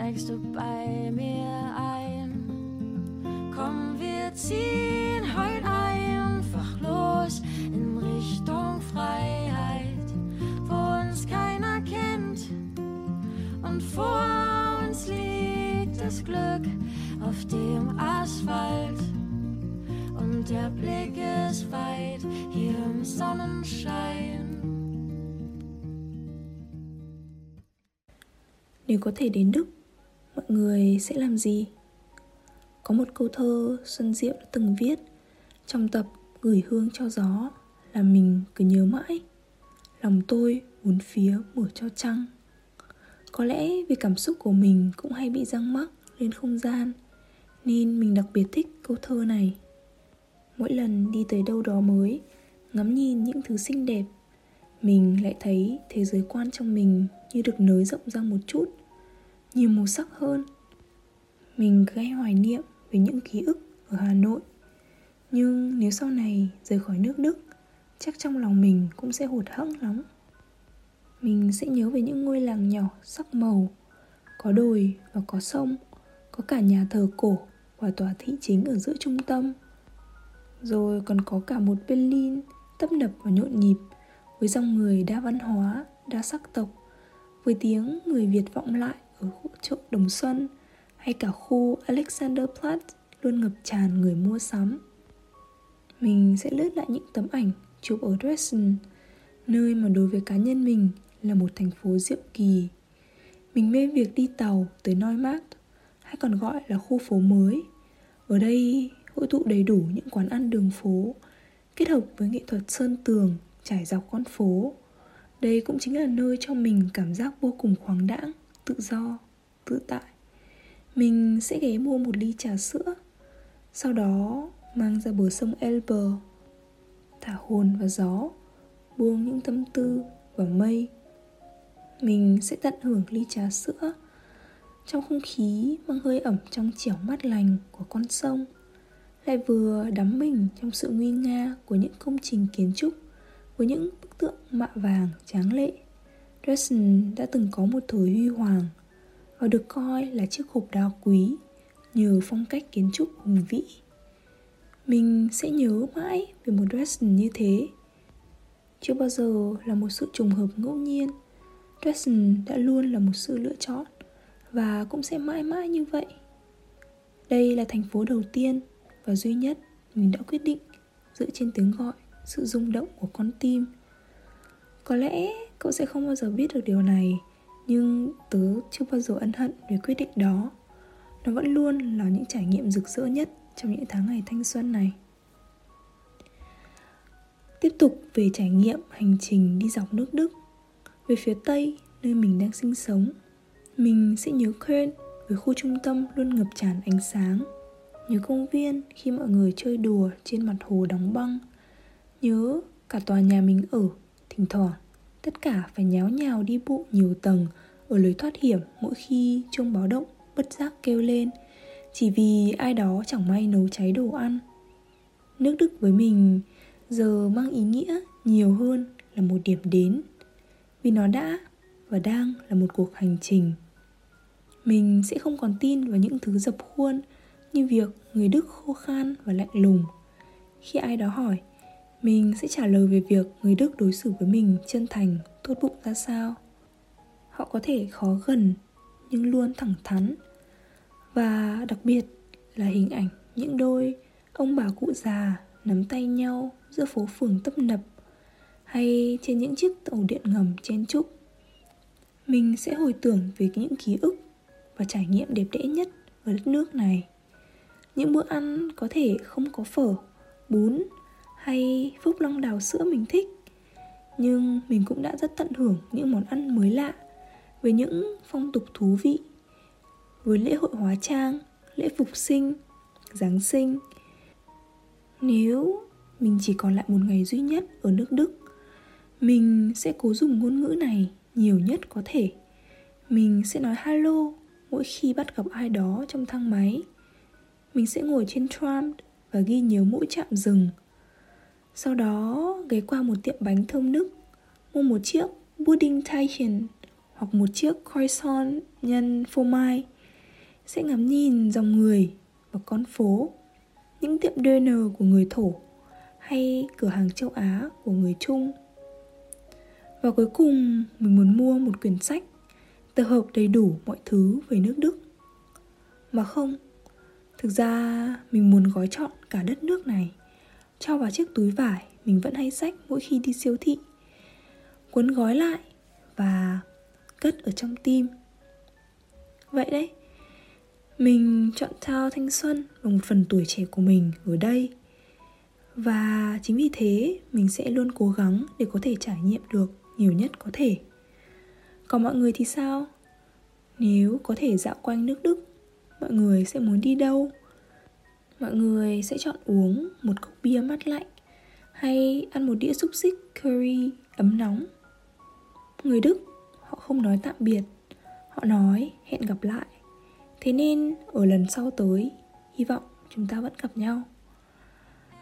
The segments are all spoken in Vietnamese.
Steigst du bei mir ein? Komm, wir ziehen heute einfach los in Richtung Freiheit, wo uns keiner kennt. Und vor uns liegt das Glück auf dem Asphalt. Und der Blick ist weit hier im Sonnenschein. Nếu có thể đến Đức, mọi người sẽ làm gì? Có một câu thơ Xuân Diệu đã từng viết trong tập Gửi hương cho gió là mình cứ nhớ mãi. Lòng tôi bốn phía mở cho trăng. Có lẽ vì cảm xúc của mình cũng hay bị răng mắc lên không gian nên mình đặc biệt thích câu thơ này. Mỗi lần đi tới đâu đó mới, ngắm nhìn những thứ xinh đẹp, mình lại thấy thế giới quan trong mình như được nới rộng ra một chút nhiều màu sắc hơn. Mình gây hoài niệm về những ký ức ở hà nội. Nhưng nếu sau này rời khỏi nước đức, chắc trong lòng mình cũng sẽ hụt hẫng lắm. Mình sẽ nhớ về những ngôi làng nhỏ sắc màu, có đồi và có sông, có cả nhà thờ cổ và tòa thị chính ở giữa trung tâm. Rồi còn có cả một berlin tấp nập và nhộn nhịp với dòng người đa văn hóa, đa sắc tộc, với tiếng người việt vọng lại ở khu chợ Đồng Xuân hay cả khu Alexanderplatz luôn ngập tràn người mua sắm. Mình sẽ lướt lại những tấm ảnh chụp ở Dresden, nơi mà đối với cá nhân mình là một thành phố diệu kỳ. Mình mê việc đi tàu tới Neumarkt, hay còn gọi là khu phố mới. Ở đây hội tụ đầy đủ những quán ăn đường phố, kết hợp với nghệ thuật sơn tường trải dọc con phố. Đây cũng chính là nơi cho mình cảm giác vô cùng khoáng đãng tự do, tự tại. Mình sẽ ghé mua một ly trà sữa, sau đó mang ra bờ sông elbe, thả hồn vào gió, buông những tâm tư vào mây. Mình sẽ tận hưởng ly trà sữa trong không khí mang hơi ẩm trong trẻo mát lành của con sông, lại vừa đắm mình trong sự nguy nga của những công trình kiến trúc với những bức tượng mạ vàng tráng lệ. Dresden đã từng có một thời huy hoàng và được coi là chiếc hộp đá quý nhờ phong cách kiến trúc hùng vĩ. Mình sẽ nhớ mãi về một Dresden như thế. Chưa bao giờ là một sự trùng hợp ngẫu nhiên. Dresden đã luôn là một sự lựa chọn và cũng sẽ mãi mãi như vậy. Đây là thành phố đầu tiên và duy nhất mình đã quyết định dựa trên tiếng gọi, sự rung động của con tim. Có lẽ cậu sẽ không bao giờ biết được điều này, nhưng tớ chưa bao giờ ân hận về quyết định đó. Nó vẫn luôn là những trải nghiệm rực rỡ nhất trong những tháng ngày thanh xuân này. Tiếp tục về trải nghiệm hành trình đi dọc nước đức, về phía tây, nơi mình đang sinh sống, mình sẽ nhớ Köln với khu trung tâm luôn ngập tràn ánh sáng, nhớ công viên khi mọi người chơi đùa trên mặt hồ đóng băng, nhớ cả tòa nhà mình ở, thỉnh thoảng tất cả phải nháo nhào đi bộ nhiều tầng, ở lối thoát hiểm mỗi khi chuông báo động bất giác kêu lên. Chỉ vì ai đó chẳng may nấu cháy đồ ăn. Nước đức với mình giờ mang ý nghĩa nhiều hơn là một điểm đến, vì nó đã và đang là một cuộc hành trình. Mình sẽ không còn tin vào những thứ dập khuôn như việc người đức khô khan và lạnh lùng. Khi ai đó hỏi mình sẽ trả lời về việc người đức đối xử với mình chân thành, tốt bụng ra sao. Họ có thể khó gần, nhưng luôn thẳng thắn. Và đặc biệt là hình ảnh những đôi ông bà cụ già nắm tay nhau giữa phố phường tấp nập hay trên những chiếc tàu điện ngầm chen chúc. Mình sẽ hồi tưởng về những ký ức và trải nghiệm đẹp đẽ nhất ở đất nước này. Những bữa ăn có thể không có phở, bún hay phúc long đào sữa mình thích. Nhưng mình cũng đã rất tận hưởng những món ăn mới lạ với những phong tục thú vị, với lễ hội hóa trang, lễ phục sinh, giáng sinh. Nếu mình chỉ còn lại một ngày duy nhất ở nước đức, mình sẽ cố dùng ngôn ngữ này nhiều nhất có thể. Mình sẽ nói hello mỗi khi bắt gặp ai đó trong thang máy. Mình sẽ ngồi trên tram và ghi nhớ mỗi trạm dừng sau đó, ghé qua một tiệm bánh thơm nức mua một chiếc pudding Thaien hoặc một chiếc croissant nhân phô mai. Sẽ ngắm nhìn dòng người và con phố, những tiệm dinner của người thổ hay cửa hàng châu á của người trung. Và cuối cùng, mình muốn mua một quyển sách tập hợp đầy đủ mọi thứ về nước đức. Mà không, thực ra mình muốn gói chọn cả đất nước này cho vào chiếc túi vải, mình vẫn hay xách mỗi khi đi siêu thị. Cuốn gói lại và cất ở trong tim. Vậy đấy, mình chọn trao thanh xuân và một phần tuổi trẻ của mình ở đây. Và chính vì thế, mình sẽ luôn cố gắng để có thể trải nghiệm được nhiều nhất có thể. Còn mọi người thì sao? Nếu có thể dạo quanh nước đức, mọi người sẽ muốn đi đâu? Mọi người sẽ chọn uống một cốc bia mát lạnh hay ăn một đĩa xúc xích curry ấm nóng. Người đức họ không nói tạm biệt họ nói hẹn gặp lại. Thế nên ở lần sau tới hy vọng chúng ta vẫn gặp nhau.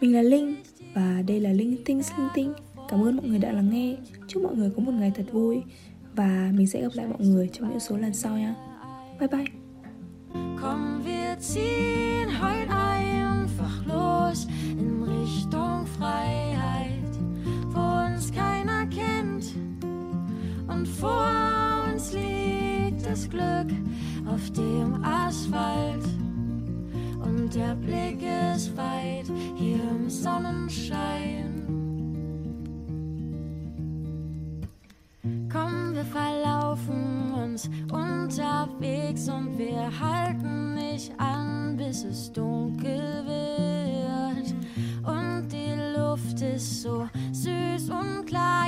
Mình là linh và đây là linh tinh linh tinh. Cảm ơn mọi người đã lắng nghe. Chúc mọi người có một ngày thật vui và mình sẽ gặp lại mọi người trong những số lần sau nha. Bye bye. Komm, wir ziehen heute Glück auf dem Asphalt. Und der Blick ist weit hier im Sonnenschein. Komm, wir verlaufen uns unterwegs und wir halten nicht an, bis es dunkel wird. Und die Luft ist so süß und klar.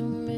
to me.